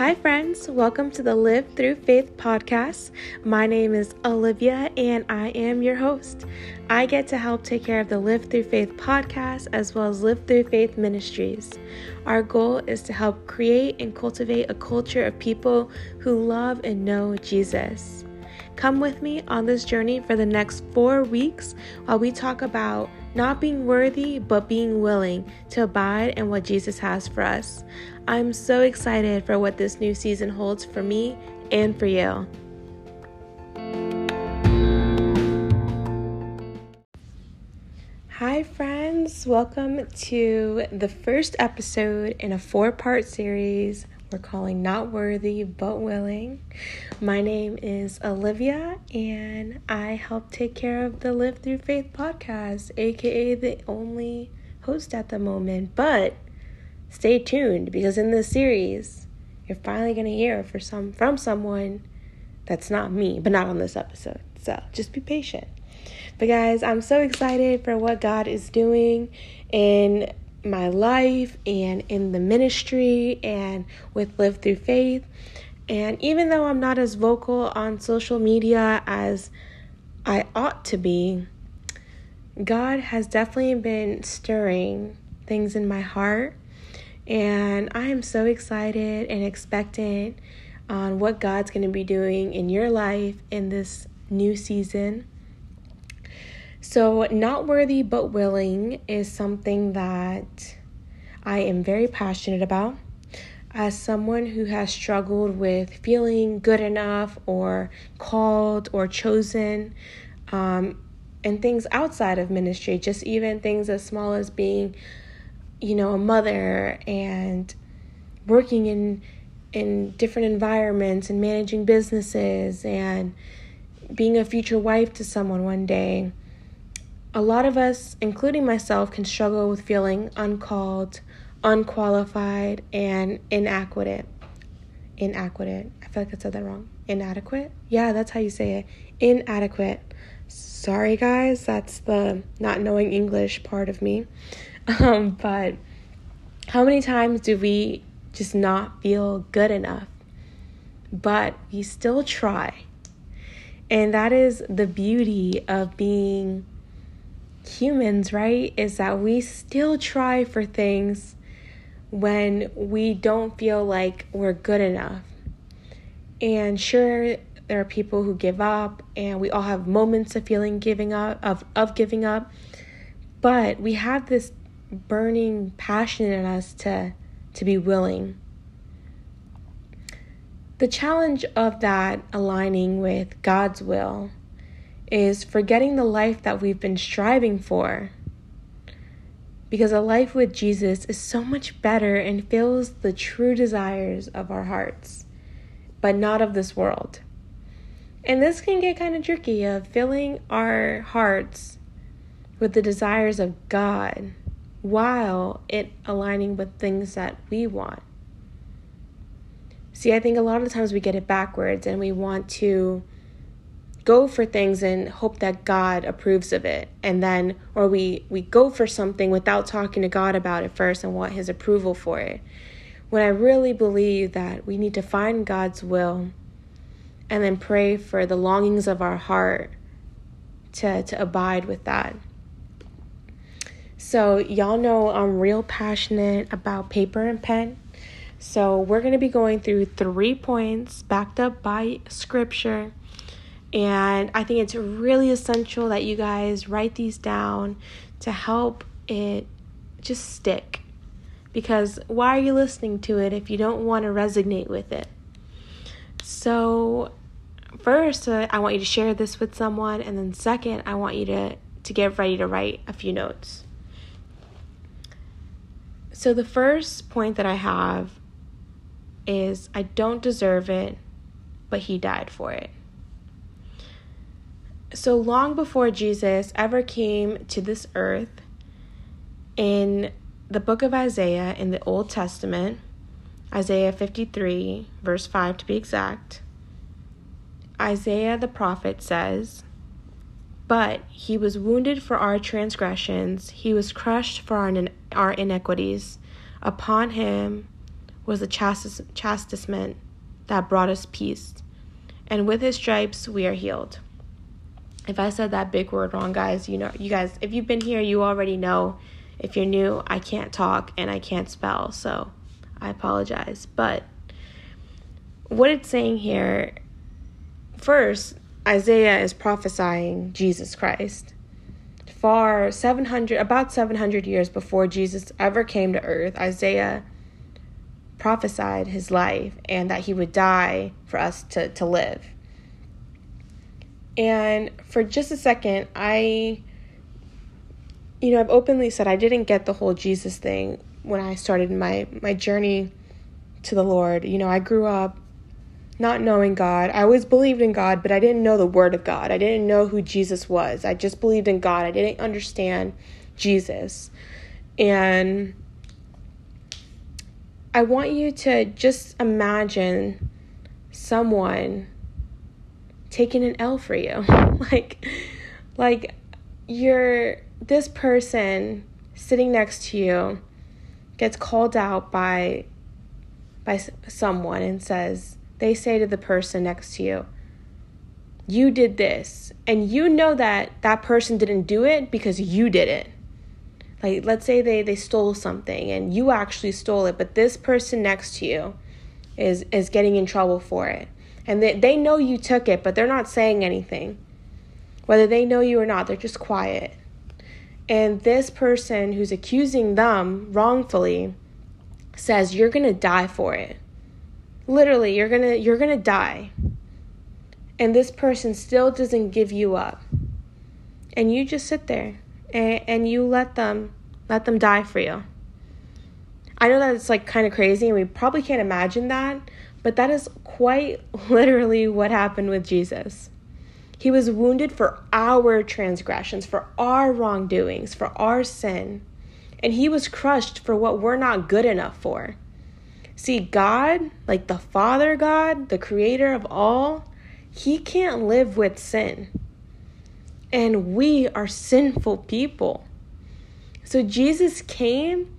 Hi, friends. Welcome to the Live Through Faith podcast. My name is Olivia, and I am your host. I get to help take care of the Live Through Faith podcast as well as Live Through Faith ministries. Our goal is to help create and cultivate a culture of people who love and know Jesus. Come with me on this journey for the next four weeks while we talk about not being worthy, but being willing to abide in what Jesus has for us. I'm so excited for what this new season holds for me and for you. Hi, friends. Welcome to the first episode in a four part series we're calling Not Worthy But Willing. My name is Olivia, and I help take care of the Live Through Faith podcast, aka the only host at the moment. But stay tuned because in this series, you're finally going to hear for some from someone that's not me, but not on this episode. So just be patient. But guys, I'm so excited for what God is doing in my life and in the ministry and with Live Through Faith. And even though I'm not as vocal on social media as I ought to be, God has definitely been stirring things in my heart. And I am so excited and expectant on what God's going to be doing in your life in this new season. So, not worthy but willing is something that I am very passionate about. As someone who has struggled with feeling good enough or called or chosen, um, and things outside of ministry, just even things as small as being, you know, a mother and working in in different environments and managing businesses and being a future wife to someone one day a lot of us, including myself, can struggle with feeling uncalled, unqualified, and inadequate. Inadequate. I feel like I said that wrong. Inadequate? Yeah, that's how you say it. Inadequate. Sorry, guys, that's the not knowing English part of me. Um, but how many times do we just not feel good enough? But we still try. And that is the beauty of being humans, right, is that we still try for things when we don't feel like we're good enough. And sure, there are people who give up, and we all have moments of feeling giving up, of, of giving up. But we have this burning passion in us to, to be willing. The challenge of that aligning with God's will is forgetting the life that we've been striving for. Because a life with Jesus is so much better and fills the true desires of our hearts, but not of this world. And this can get kind of tricky of filling our hearts with the desires of God while it aligning with things that we want. See, I think a lot of the times we get it backwards and we want to go for things and hope that God approves of it and then or we we go for something without talking to God about it first and want his approval for it. When I really believe that we need to find God's will and then pray for the longings of our heart to to abide with that. So, y'all know I'm real passionate about paper and pen. So, we're going to be going through three points backed up by scripture and I think it's really essential that you guys write these down to help it just stick. Because why are you listening to it if you don't want to resonate with it? So, first, uh, I want you to share this with someone, and then second, I want you to to get ready to write a few notes. So, the first point that I have is I don't deserve it, but he died for it. So long before Jesus ever came to this earth, in the book of Isaiah in the Old Testament, Isaiah 53, verse 5 to be exact, Isaiah the prophet says, But he was wounded for our transgressions, he was crushed for our, our iniquities. Upon him was the chastisement that brought us peace. And with his stripes, we are healed. If I said that big word wrong, guys, you know, you guys, if you've been here, you already know. If you're new, I can't talk and I can't spell, so I apologize. But what it's saying here, first, Isaiah is prophesying Jesus Christ. Far 700, about 700 years before Jesus ever came to earth, Isaiah prophesied his life and that he would die for us to, to live. And for just a second, I, you know, I've openly said I didn't get the whole Jesus thing when I started my, my journey to the Lord. You know, I grew up not knowing God. I always believed in God, but I didn't know the Word of God. I didn't know who Jesus was. I just believed in God. I didn't understand Jesus. And I want you to just imagine someone taking an L for you. like like you're this person sitting next to you gets called out by by someone and says they say to the person next to you you did this. And you know that that person didn't do it because you did it. Like let's say they they stole something and you actually stole it but this person next to you is is getting in trouble for it and they, they know you took it but they're not saying anything. Whether they know you or not they're just quiet. And this person who's accusing them wrongfully says you're going to die for it. Literally you're going to you're going to die. And this person still doesn't give you up. And you just sit there and, and you let them let them die for you. I know that it's like kind of crazy and we probably can't imagine that, but that is quite literally what happened with Jesus. He was wounded for our transgressions, for our wrongdoings, for our sin. And he was crushed for what we're not good enough for. See, God, like the Father God, the creator of all, he can't live with sin. And we are sinful people. So Jesus came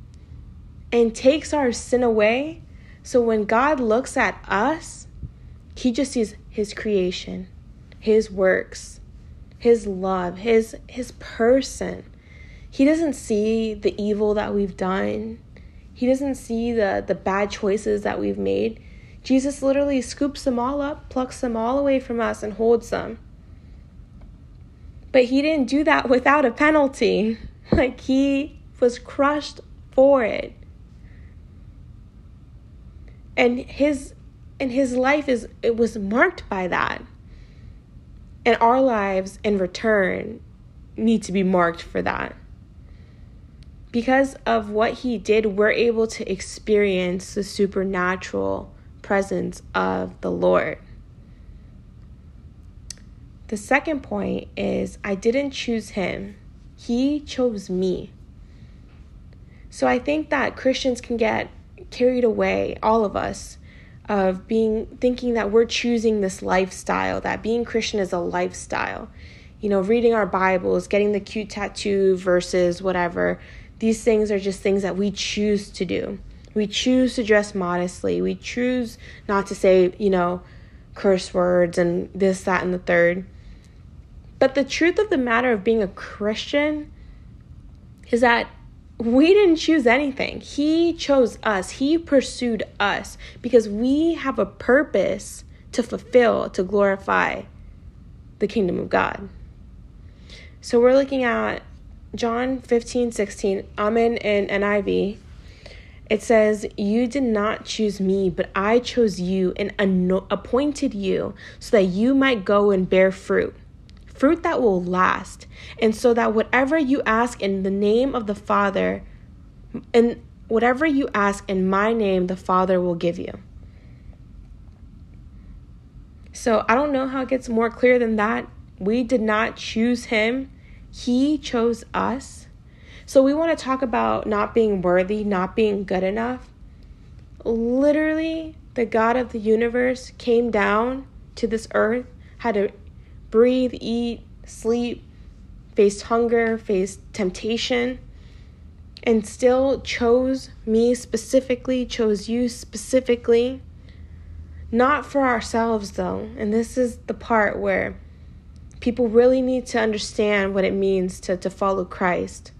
and takes our sin away. So when God looks at us, he just sees his creation, his works, his love, his his person. He doesn't see the evil that we've done. He doesn't see the the bad choices that we've made. Jesus literally scoops them all up, plucks them all away from us and holds them. But he didn't do that without a penalty. Like he was crushed for it. And his and his life is it was marked by that. And our lives in return need to be marked for that. Because of what he did, we're able to experience the supernatural presence of the Lord. The second point is I didn't choose him, he chose me. So I think that Christians can get carried away, all of us, of being thinking that we're choosing this lifestyle, that being Christian is a lifestyle. You know, reading our Bibles, getting the cute tattoo versus whatever. These things are just things that we choose to do. We choose to dress modestly. We choose not to say, you know, curse words and this, that, and the third. But the truth of the matter of being a Christian is that we didn't choose anything. He chose us. He pursued us because we have a purpose to fulfill, to glorify the kingdom of God. So we're looking at John 15, 16. I'm in NIV. It says, You did not choose me, but I chose you and appointed you so that you might go and bear fruit fruit that will last. And so that whatever you ask in the name of the Father, and whatever you ask in my name, the Father will give you. So I don't know how it gets more clear than that. We did not choose him, he chose us. So we want to talk about not being worthy, not being good enough. Literally, the God of the universe came down to this earth, had to breathe, eat, sleep, faced hunger, faced temptation, and still chose me specifically, chose you specifically. Not for ourselves, though. And this is the part where people really need to understand what it means to, to follow Christ.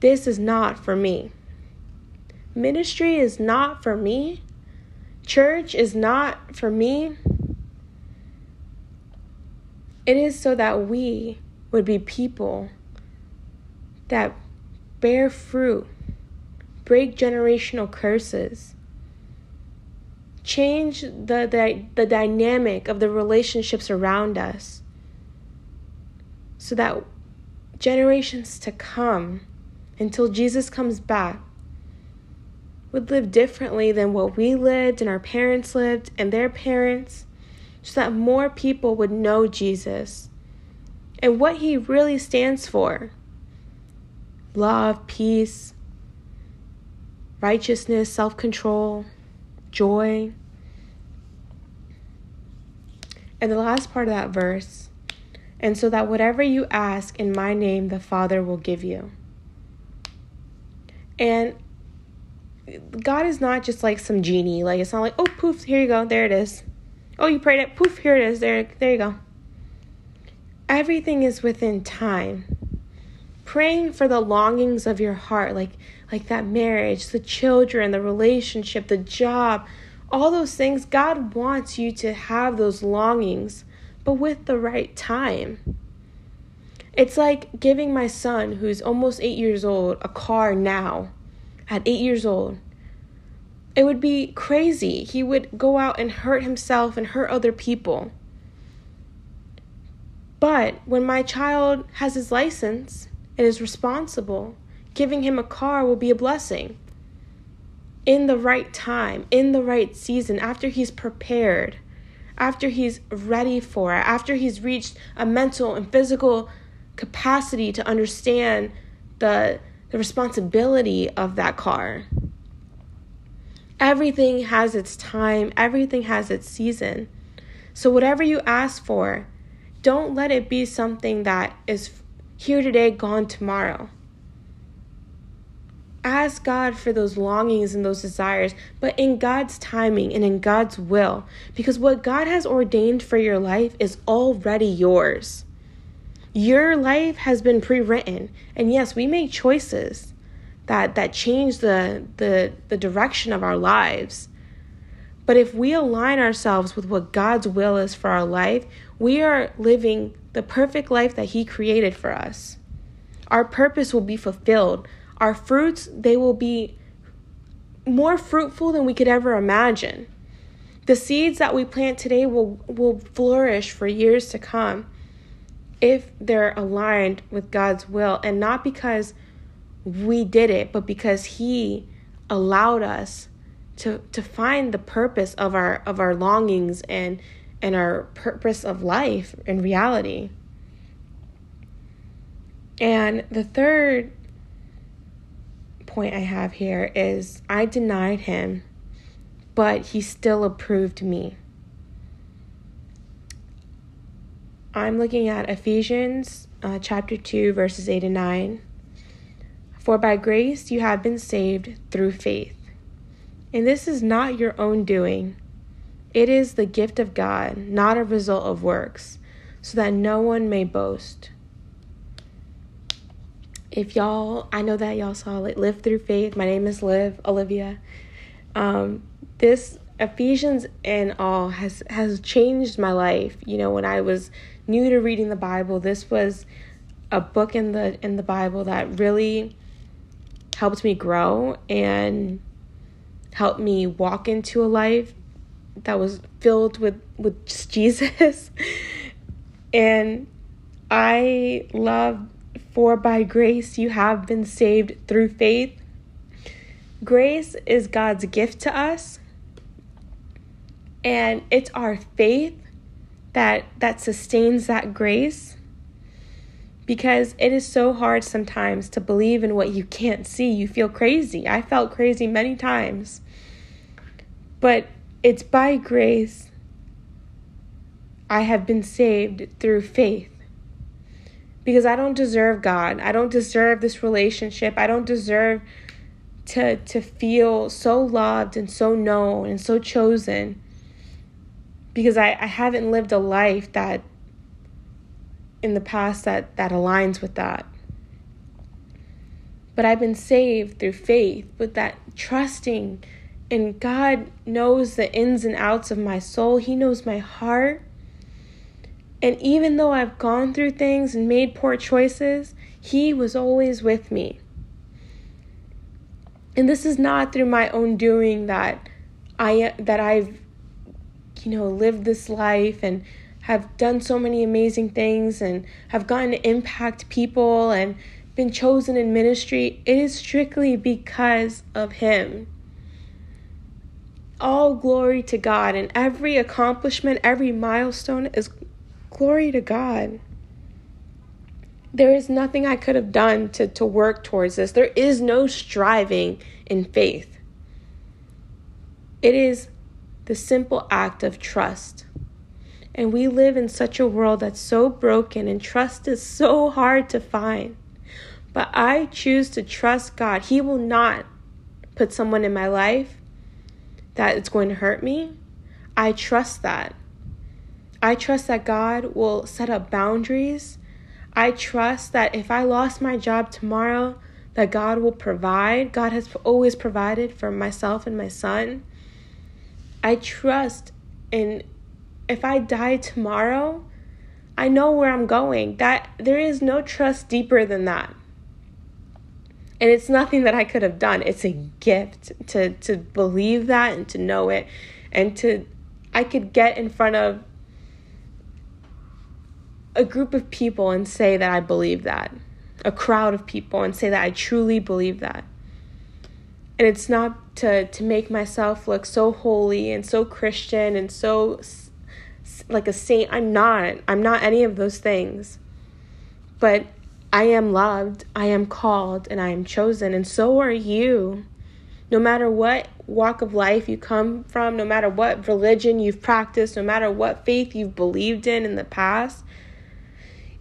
This is not for me. Ministry is not for me. Church is not for me. It is so that we would be people that bear fruit, break generational curses, change the, the, the dynamic of the relationships around us so that generations to come until Jesus comes back would live differently than what we lived and our parents lived and their parents so that more people would know Jesus and what he really stands for love, peace, righteousness, self control, joy. And the last part of that verse, and so that whatever you ask in my name, the Father will give you. And God is not just like some genie. Like it's not like, oh poof, here you go, there it is. Oh, you prayed it, poof, here it is, there, there you go. Everything is within time. Praying for the longings of your heart like like that marriage the children the relationship the job all those things god wants you to have those longings but with the right time. It's like giving my son who's almost 8 years old a car now at 8 years old it would be crazy he would go out and hurt himself and hurt other people but when my child has his license and is responsible, giving him a car will be a blessing. In the right time, in the right season, after he's prepared, after he's ready for it, after he's reached a mental and physical capacity to understand the, the responsibility of that car. Everything has its time, everything has its season. So, whatever you ask for, don't let it be something that is here today, gone tomorrow. Ask God for those longings and those desires, but in God's timing and in God's will, because what God has ordained for your life is already yours. Your life has been pre-written, and yes, we make choices that that change the the the direction of our lives. But if we align ourselves with what God's will is for our life, we are living the perfect life that He created for us. Our purpose will be fulfilled. Our fruits, they will be more fruitful than we could ever imagine. The seeds that we plant today will, will flourish for years to come if they're aligned with God's will and not because we did it, but because He allowed us to, to find the purpose of our of our longings and and our purpose of life in reality. And the third point I have here is I denied him, but he still approved me. I'm looking at Ephesians uh, chapter 2, verses 8 and 9. For by grace you have been saved through faith. And this is not your own doing. It is the gift of God, not a result of works, so that no one may boast. If y'all, I know that y'all saw it, Live Through Faith. My name is Liv, Olivia. Um, this Ephesians and all has has changed my life. You know, when I was new to reading the Bible, this was a book in the in the Bible that really helped me grow and helped me walk into a life that was filled with with Jesus. and I love for by grace you have been saved through faith. Grace is God's gift to us. And it's our faith that that sustains that grace because it is so hard sometimes to believe in what you can't see. You feel crazy. I felt crazy many times. But it's by grace I have been saved through faith. because I don't deserve God. I don't deserve this relationship. I don't deserve to to feel so loved and so known and so chosen because I, I haven't lived a life that in the past that that aligns with that. But I've been saved through faith with that trusting. And God knows the ins and outs of my soul. He knows my heart. And even though I've gone through things and made poor choices he was always with me. And this is not through my own doing that I that I've you know lived this life and have done so many amazing things and have gotten to impact people and been chosen in ministry, it is strictly because of Him. All glory to God, and every accomplishment, every milestone is glory to God. There is nothing I could have done to, to work towards this. There is no striving in faith. It is the simple act of trust. And we live in such a world that's so broken, and trust is so hard to find. But I choose to trust God. He will not put someone in my life that it's going to hurt me. I trust that. I trust that God will set up boundaries I trust that if I lost my job tomorrow, that God will provide. God has always provided for myself and my son. I trust in if I die tomorrow, I know where I'm going. That there is no trust deeper than that. And it's nothing that I could have done. It's a gift to to believe that and to know it and to I could get in front of a group of people and say that I believe that, a crowd of people and say that I truly believe that. And it's not to, to make myself look so holy and so Christian and so like a saint. I'm not. I'm not any of those things. But I am loved, I am called, and I am chosen, and so are you. No matter what walk of life you come from, no matter what religion you've practiced, no matter what faith you've believed in in the past,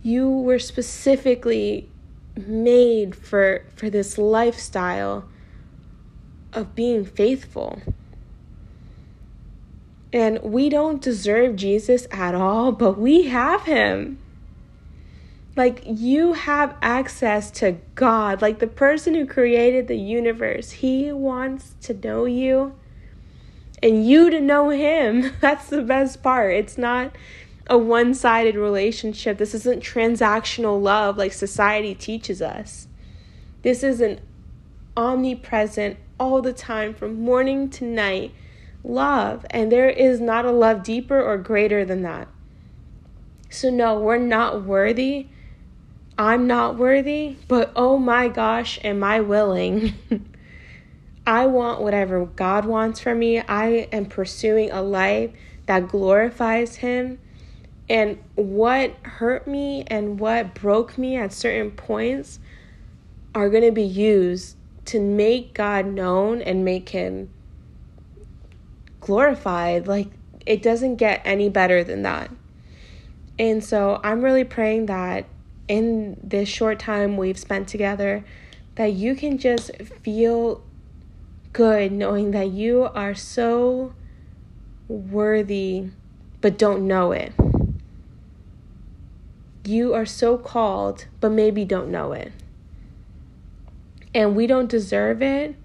you were specifically made for for this lifestyle of being faithful. And we don't deserve Jesus at all, but we have him. Like you have access to God, like the person who created the universe. He wants to know you and you to know him. That's the best part. It's not a one sided relationship. This isn't transactional love like society teaches us. This is an omnipresent, all the time, from morning to night love. And there is not a love deeper or greater than that. So, no, we're not worthy. I'm not worthy, but oh my gosh, am I willing? I want whatever God wants for me. I am pursuing a life that glorifies Him and what hurt me and what broke me at certain points are going to be used to make God known and make Him glorified. Like, it doesn't get any better than that. And so I'm really praying that in this short time we've spent together, that you can just feel good knowing that you are so worthy but don't know it. You are so called, but maybe don't know it. And we don't deserve it,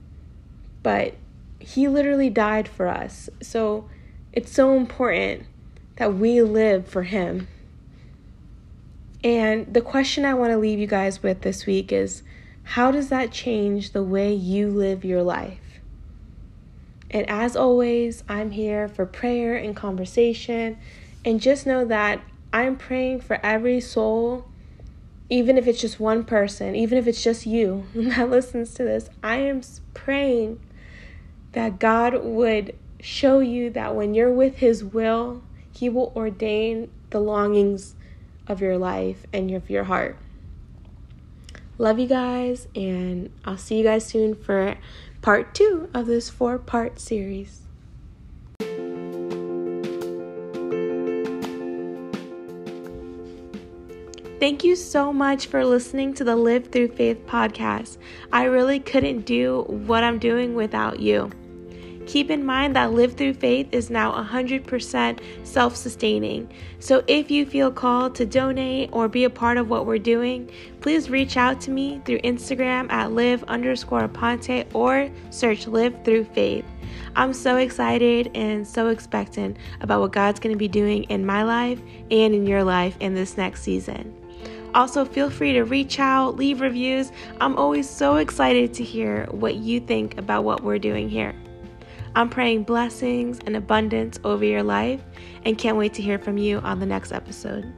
but He literally died for us. So it's so important that we live for Him. And the question I want to leave you guys with this week is how does that change the way you live your life? And as always, I'm here for prayer and conversation. And just know that I'm praying for every soul, even if it's just one person, even if it's just you that listens to this. I am praying that God would show you that when you're with His will, He will ordain the longings of your life and of your heart. Love you guys, and I'll see you guys soon for part two of this four part series. Thank you so much for listening to the Live Through Faith podcast. I really couldn't do what I'm doing without you. Keep in mind that Live Through Faith is now 100% self sustaining. So if you feel called to donate or be a part of what we're doing, please reach out to me through Instagram at live underscore aponte or search Live Through Faith. I'm so excited and so expectant about what God's going to be doing in my life and in your life in this next season. Also, feel free to reach out, leave reviews. I'm always so excited to hear what you think about what we're doing here. I'm praying blessings and abundance over your life and can't wait to hear from you on the next episode.